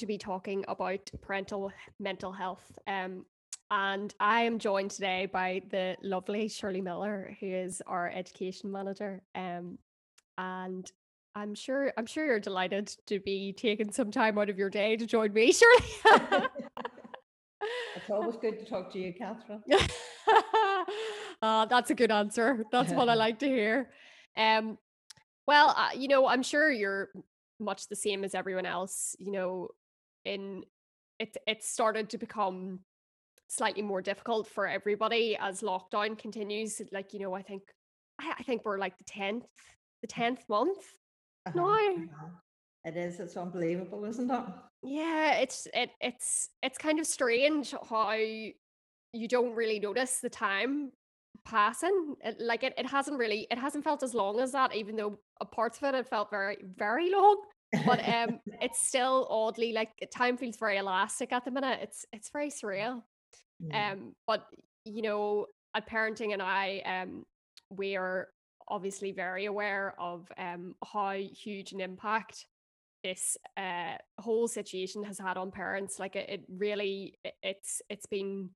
to be talking about parental mental health. Um, and I am joined today by the lovely Shirley Millar, who is our education manager. Um, and I'm sure I'm sure you're delighted to be taking some time out of your day to join me, Shirley. it's always good to talk to you, Catherine. uh, that's a good answer. That's what I like to hear. Um, well, uh, you know, I'm sure you're much the same as everyone else. You know, in it, it started to become slightly more difficult for everybody as lockdown continues. Like, you know, I think I, I think we're like the tenth, the tenth month uh-huh. now. It is. It's unbelievable, isn't it? Yeah, it's it it's it's kind of strange how you don't really notice the time passing. It, like it, it hasn't really it hasn't felt as long as that, even though a parts of it it felt very very long. But um, it's still oddly like time feels very elastic at the minute. It's it's very surreal. Mm. Um, but you know, at Parenting NI, um, we are obviously very aware of um how huge an impact this uh whole situation has had on parents. Like it, it really, it, it's it's been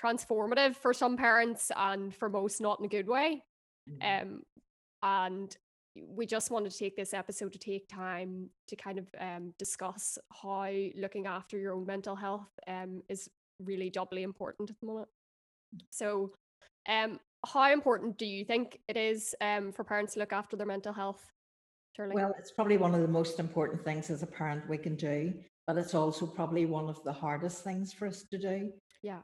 transformative for some parents and for most not in a good way. Mm. Um, and we just wanted to take this episode to take time to kind of um, discuss how looking after your own mental health um, is really doubly important at the moment. So, um, how important do you think it is um, for parents to look after their mental health? Shirley? Well, it's probably one of the most important things as a parent we can do, but it's also probably one of the hardest things for us to do. Yeah.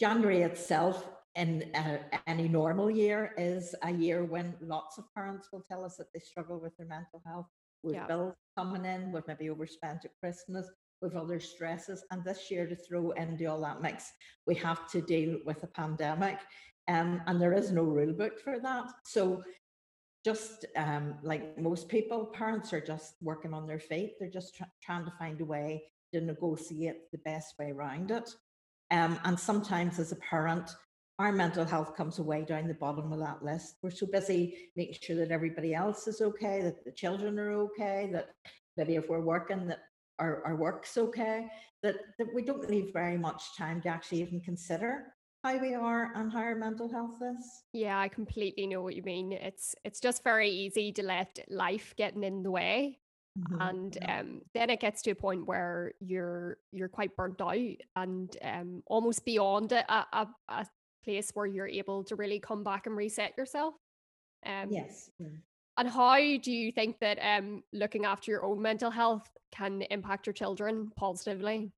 January itself in uh, any normal year is a year when lots of parents will tell us that they struggle with their mental health. With yeah. bills coming in, with maybe overspent at Christmas, with other stresses. And this year, to throw into all that mix, we have to deal with a pandemic. Um, and there is no rule book for that. So, just um, like most people, parents are just working on their feet. They're just tr- trying to find a way to negotiate the best way around it. Um, and sometimes, as a parent, our mental health comes away down the bottom of that list. We're so busy making sure that everybody else is okay, that the children are okay, that maybe if we're working, that our, our work's okay, that, that we don't leave very much time to actually even consider how we are and how our mental health is. Yeah, I completely know what you mean. It's it's just very easy to let life getting in the way. Mm-hmm. And um, then it gets to a point where you're you're quite burnt out and um, almost beyond a, a, a place where you're able to really come back and reset yourself. Um, yes. And how do you think that um, looking after your own mental health can impact your children positively?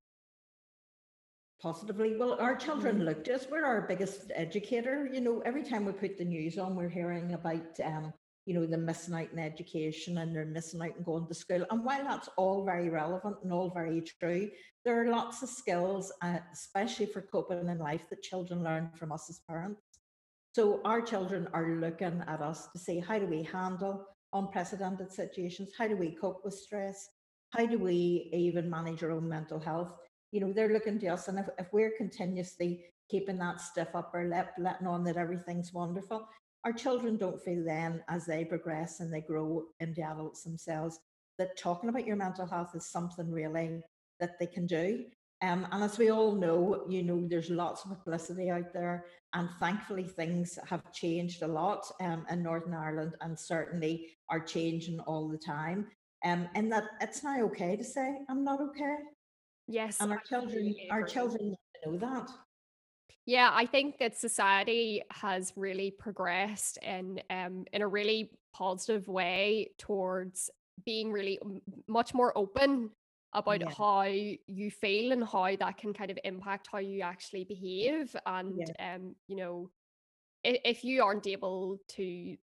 Positively. Well, our children mm-hmm. look to us. We're our biggest educator. You know, every time we put the news on, we're hearing about um, you know, they're missing out in education and they're missing out in going to school. And while that's all very relevant and all very true, there are lots of skills, uh, especially for coping in life, that children learn from us as parents. So our children are looking at us to say, how do we handle unprecedented situations? How do we cope with stress? How do we even manage our own mental health? You know, they're looking to us, and if, if we're continuously keeping that stiff upper lip, letting on that everything's wonderful, our children don't feel then as they progress and they grow into adults themselves that talking about your mental health is something really that they can do. Um, and as we all know, you know, there's lots of publicity out there, and thankfully things have changed a lot um, in Northern Ireland, and certainly are changing all the time. Um, and that it's now okay to say I'm not okay. Yes, and our children, our children know that. Yeah, I think that society has really progressed in um in a really positive way towards being really much more open about yeah. how you feel and how that can kind of impact how you actually behave and yeah. um you know if, if you aren't able to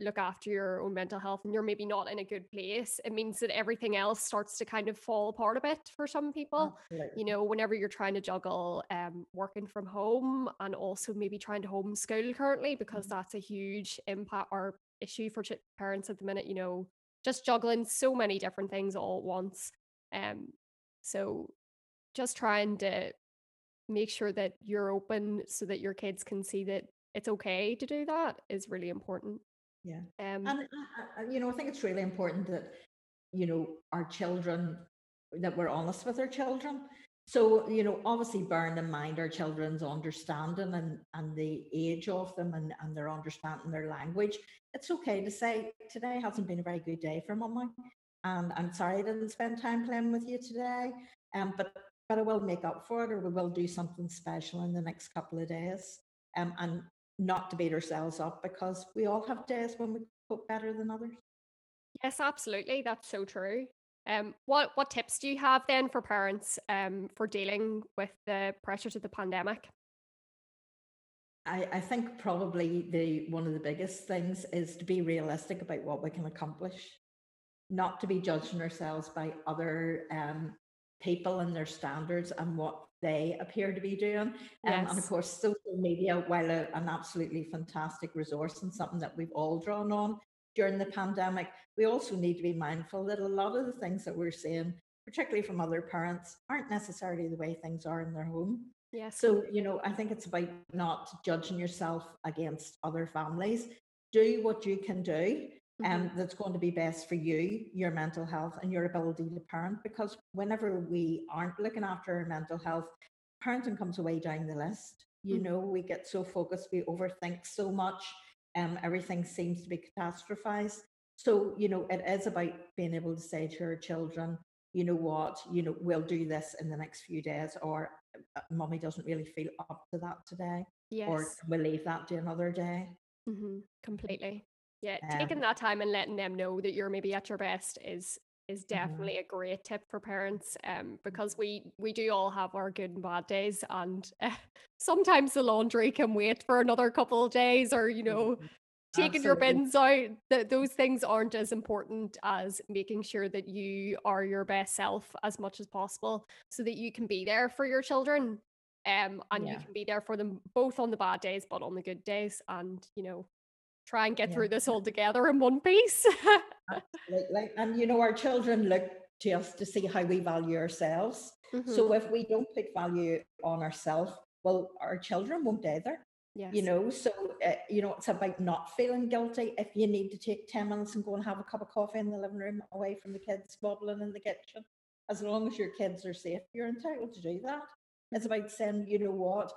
look after your own mental health and you're maybe not in a good place, it means that everything else starts to kind of fall apart a bit for some people. Absolutely. You know, whenever you're trying to juggle um, working from home and also maybe trying to homeschool currently, because mm-hmm. that's a huge impact or issue for ch- parents at the minute, you know, just juggling so many different things all at once. Um, so just trying to make sure that you're open so that your kids can see that it's okay to do that is really important. Yeah. Um, and, uh, uh, you know, I think it's really important that, you know, our children that we're honest with our children. So, you know, obviously bearing in mind our children's understanding and, and the age of them and, and their understanding their language, it's okay to say, today hasn't been a very good day for mummy. And I'm sorry I didn't spend time playing with you today. Um, but but I will make up for it or we will do something special in the next couple of days. Um, and not to beat ourselves up because we all have days when we cope better than others. Yes, absolutely. That's so true. Um, what what tips do you have then for parents um, for dealing with the pressures of the pandemic? I, I think probably the one of the biggest things is to be realistic about what we can accomplish, not to be judging ourselves by other um, people and their standards and what they appear to be doing. Yes. Um, and of course, social media, while a, an absolutely fantastic resource and something that we've all drawn on, during the pandemic, we also need to be mindful that a lot of the things that we're seeing, particularly from other parents, aren't necessarily the way things are in their home. Yes. So, you know, I think it's about not judging yourself against other families. Do what you can do and um, mm-hmm. that's going to be best for you, your mental health, and your ability to parent. Because whenever we aren't looking after our mental health, parenting comes away down the list. You mm-hmm. know, we get so focused, we overthink so much um, everything seems to be catastrophized. So, you know, it is about being able to say to our children, you know what, you know, we'll do this in the next few days, or uh, mommy doesn't really feel up to that today. Yes. Or we'll leave that to another day. Mm-hmm. Completely. Yeah. Um, taking that time and letting them know that you're maybe at your best is is mm-hmm. definitely mm-hmm. a great tip for parents um, because we we do all have our good and bad days and uh, sometimes the laundry can wait for another couple of days or you know mm-hmm. taking your bins out that those things aren't as important as making sure that you are your best self as much as possible so that you can be there for your children um, and yeah. you can be there for them both on the bad days but on the good days and you know try and get yeah. through this all together in one piece. Absolutely. And you know, our children look to us to see how we value ourselves. Mm-hmm. So if we don't put value on ourselves, well, our children won't either. Yes. You know, so uh, you know, it's about not feeling guilty if you need to take 10 minutes and go and have a cup of coffee in the living room away from the kids bubbling in the kitchen. As long as your kids are safe, you're entitled to do that. It's about saying, you know what,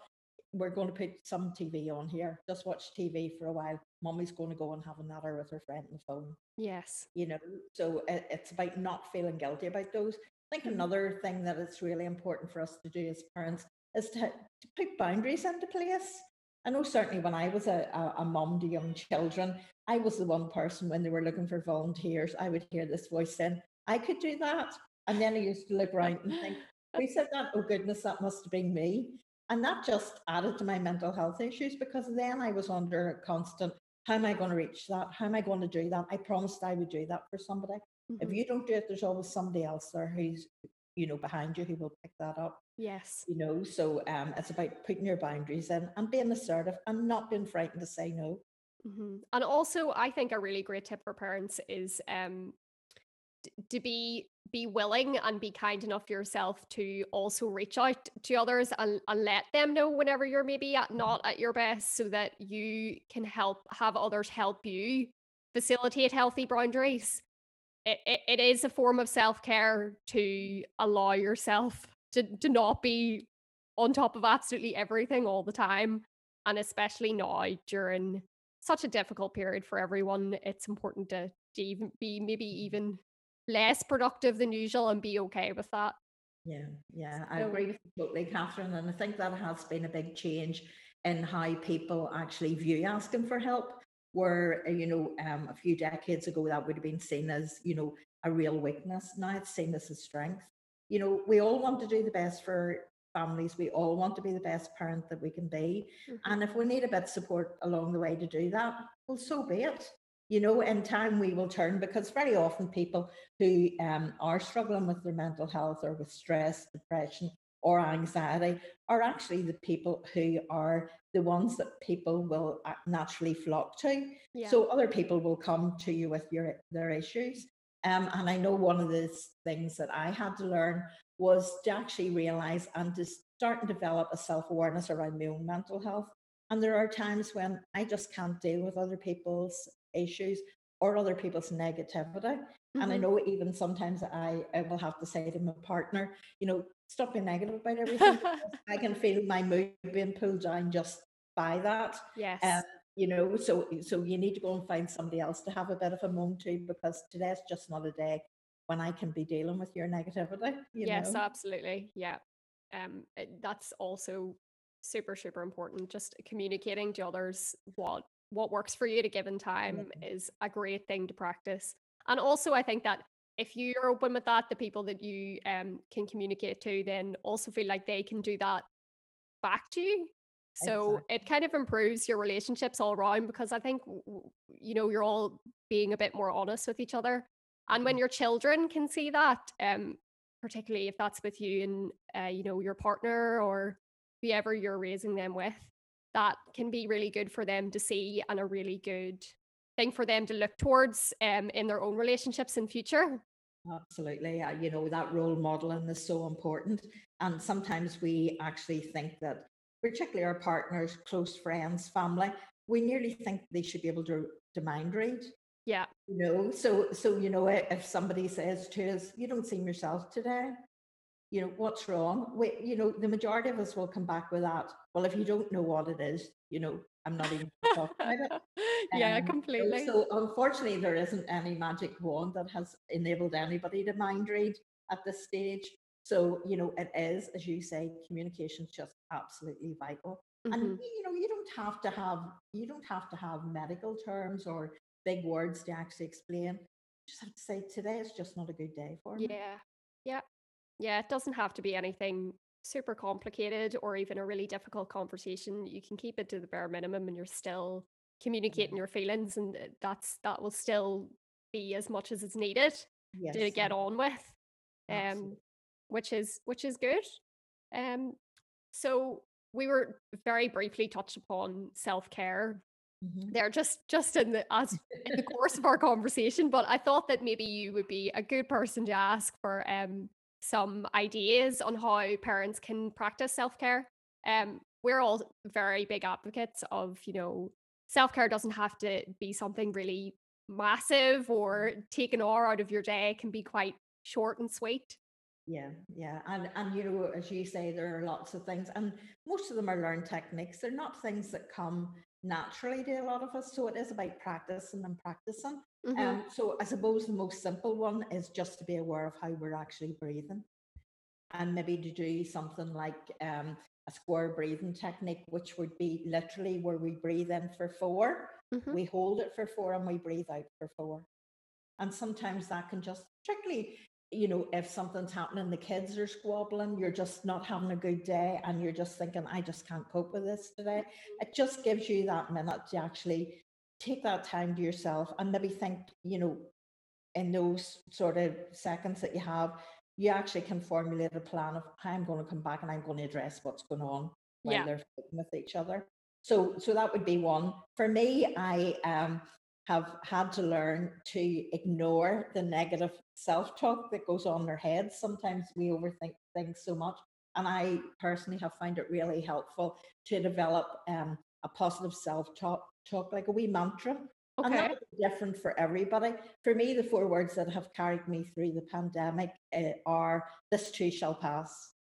we're going to put some TV on here. Just watch TV for a while. Mommy's going to go and have another with her friend on the phone. Yes. You know, so it, it's about not feeling guilty about those. I think mm-hmm. another thing that it's really important for us to do as parents is to, to put boundaries into place. I know certainly when I was a, a, a mom to young children, I was the one person when they were looking for volunteers, I would hear this voice saying, I could do that. And then I used to look around and think, we said that? Oh goodness, that must have been me. And that just added to my mental health issues because then I was under a constant, how am I going to reach that? How am I going to do that? I promised I would do that for somebody. Mm-hmm. If you don't do it, there's always somebody else there who's, you know, behind you who will pick that up. Yes. You know, so um, it's about putting your boundaries in and being assertive and not being frightened to say no. Mm-hmm. And also, I think a really great tip for parents is um, to be be willing and be kind enough yourself to also reach out to others and, and let them know whenever you're maybe at, not at your best so that you can help have others help you facilitate healthy boundaries. It, it, it is a form of self-care to allow yourself to, to not be on top of absolutely everything all the time and especially now during such a difficult period for everyone it's important to, to even be maybe even less productive than usual and be okay with that. Yeah, yeah, I agree with you totally, Catherine. And I think that has been a big change in how people actually view asking for help. Where, you know, um, a few decades ago, that would have been seen as, you know, a real weakness. Now it's seen as a strength. You know, we all want to do the best for families. We all want to be the best parent that we can be. Mm-hmm. And if we need a bit of support along the way to do that, well, so be it you know, in time we will turn because very often people who um, are struggling with their mental health or with stress, depression, or anxiety are actually the people who are the ones that people will uh, naturally flock to. Yeah. So other people will come to you with your their issues. Um, and I know one of the things that I had to learn was to actually realize and to start and develop a self awareness around my own mental health. And there are times when I just can't deal with other people's issues. or other people's negativity. Mm-hmm. And I mm-hmm. know even sometimes I, I will have to say to my partner, you know, stop being negative about everything. I can feel my mood being pulled down just by that. Yes. Um, you know, so so you need to go and find somebody else to have a bit of a moan to because today's just not a day when I can be dealing with your negativity. You yes, know? absolutely. Yeah. Um, that's also super super important. Just communicating to others what what works for you at a given time mm-hmm. is a great thing to practice. And also, I think that if you're open with that, the people that you um, can communicate to then also feel like they can do that back to you. So exactly. it kind of improves your relationships all around because I think, you know, you're all being a bit more honest with each other. And when mm-hmm. your children can see that, um, particularly if that's with you and, uh, you know, your partner or whoever you're raising them with, that can be really good for them to see and a really good thing for them to look towards um, in their own relationships in future. Absolutely. Uh, you know, that role modeling is so important. And sometimes we actually think that, particularly our partners, close friends, family, we nearly think they should be able to, to mind read. Yeah. You know, so so you know, if somebody says to us, "You don't seem yourself today," you know, what's wrong? We, you know, the majority of us will come back with that. Well, if you don't know what it is, you know, I'm not even talking about it. yeah, um, completely. So, unfortunately, there isn't any magic wand that has enabled anybody to mind read at this stage. So, you know, it is, as you say, communication is just absolutely vital. Mm-hmm. And you know, you don't have to have you don't have to have medical terms or big words to actually explain. You just have to say today is just not a good day for me. Yeah. Yeah. Yeah. It doesn't have to be anything super complicated or even a really difficult conversation, you can keep it to the bare minimum and you're still communicating your feelings and uh, that's that will still be as much as it's needed yes. to get on with. Um Absolutely. which is which is good. Um so we were very briefly touched upon self-care Mm-hmm. They're just just in the as in the course of our conversation, but I thought that maybe you would be a good person to ask for um some ideas on how parents can practice self-care. Um, we're all very big advocates of, you know, self-care doesn't have to be something really massive or take an hour out of your day. It can be quite short and sweet. Yeah, yeah. And and you know, as you say, there are lots of things, and most of them are learned techniques. They're not things that come naturally to a lot of us. So it is about practicing and practicing. Mm-hmm. Um, so I suppose the most simple one is just to be aware of how we're actually breathing. And maybe to do something like um, a square breathing technique, which would be literally where we breathe in for 4 mm-hmm. we hold it for four, and we breathe out for four. And sometimes that can just, particularly you know, if something's happening, the kids are squabbling, you're just not having a good day, and you're just thinking, I just can't cope with this today. It just gives you that minute to actually take that time to yourself and maybe think, you know, in those sort of seconds that you have, you actually can formulate a plan of how I'm going to come back and I'm going to address what's going on while yeah. they're with each other. So, so that would be one. For me, I um, have had to learn to ignore the negative self talk that goes on in their heads. Sometimes we overthink things so much. And I personally have found it really helpful to develop um, a positive self talk, talk like a wee mantra. Okay. And that different for everybody. For me, the four words that have carried me through the pandemic uh, are this too shall pass.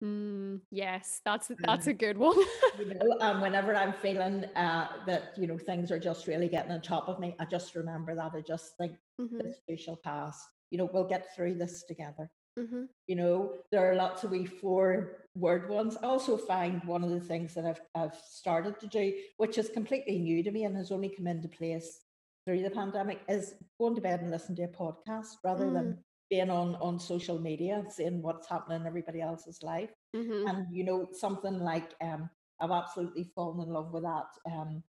Mm, yes, that's that's um, a good one. you know, um, whenever I'm feeling uh, that you know things are just really getting on top of me, I just remember that. I just think mm-hmm. this too shall pass. You know, we'll get through this together. Mm-hmm. You know, there are lots of wee four word ones. I also find one of the things that I've I've started to do, which is completely new to me and has only come into place through the pandemic, is going to bed and listen to a podcast rather mm. than being on on social media, seeing what's happening in everybody else's life. Mm-hmm. And you know, something like um, I've absolutely fallen in love with that. Um,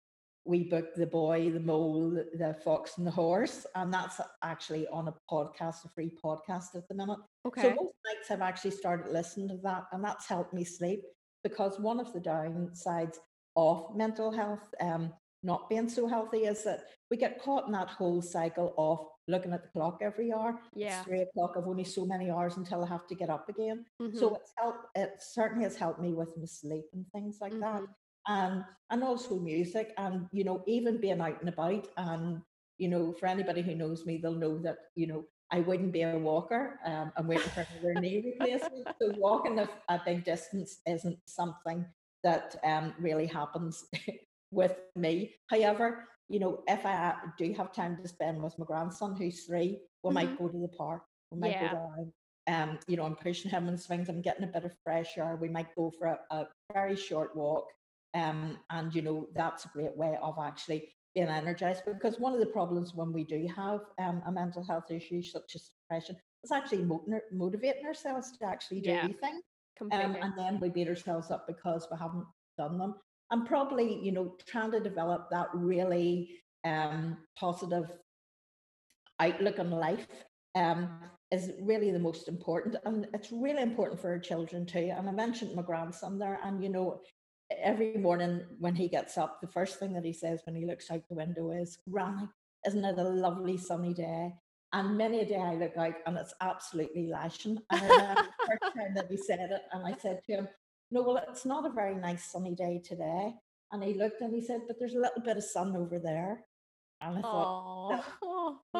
we booked the boy, the mole, the, the, fox, and the horse, and that's actually on a podcast, a free podcast at the minute. Okay. So most nights I've actually started listening to that, and that's helped me sleep because one of the downsides of mental health um, not being so healthy is that we get caught in that whole cycle of looking at the clock every hour. Yeah. It's three o'clock. I've only so many hours until I have to get up again. Mm-hmm. So it's helped. It certainly has helped me with my sleep and things like mm-hmm. that. And and also music and you know even being out and about and you know, for anybody who knows me, they'll know that, you know, I wouldn't be a walker. Um, I'm waiting for another knee replacement. So walking a, a big distance isn't something that um, really happens with me. However, you know, if I do have time to spend with my grandson who's three, we mm-hmm. might go to the park. We might yeah. go down. Um, you know, I'm pushing him in swings. I'm getting a bit of fresh air. We might go for a, a very short walk. Um, and you know, that's a great way of actually being energized because one of the problems when we do have um, a mental health issue such as depression is actually motivating ourselves to actually do yeah, anything. Um, and then we beat ourselves up because we haven't done them. And probably, you know, trying to develop that really um, positive outlook on life um, is really the most important. And it's really important for our children too. And I mentioned my grandson there, and you know, every morning when he gets up, the first thing that he says when he looks out the window is, Granny, isn't it a lovely sunny day? And many a day I look out and it's absolutely lashing. And the first time that he said it, and I said to him, No, well, it's not a very nice sunny day today. And he looked and he said, But there's a little bit of sun over there. And I thought,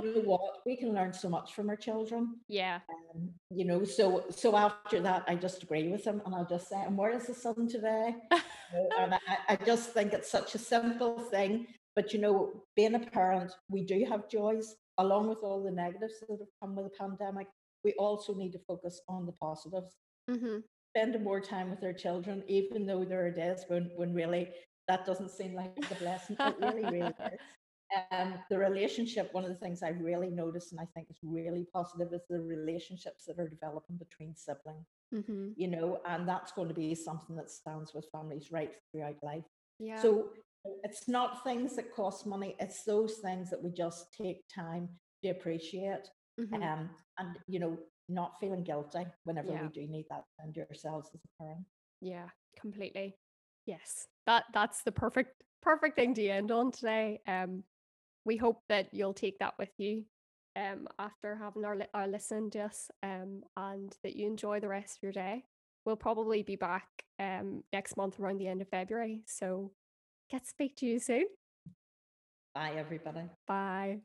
you know what, we can learn so much from our children. Yeah. Um, you know, so so after that, I just agree with him, and I'll just say, "And where is the sun today?" and I, I just think it's such a simple thing. But you know, being a parent, we do have joys along with all the negatives that have come with the pandemic. We also need to focus on the positives. Mm-hmm. Spend more time with their children, even though there are days when when really that doesn't seem like a blessing. It really, really is um, the relationship, one of the things I really notice and I think is really positive is the relationships that are developing between siblings. Mm-hmm. You know, and that's going to be something that stands with families right throughout life. Yeah. So it's not things that cost money, it's those things that we just take time to appreciate. Mm-hmm. Um, and you know, not feeling guilty whenever yeah. we do need that and ourselves as a parent. Yeah, completely. Yes. That that's the perfect perfect thing to end on today. Um we hope that you'll take that with you um, after having our, our listen to us um, and that you enjoy the rest of your day. We'll probably be back um, next month around the end of February. So get to speak to you soon. Bye, everybody. Bye.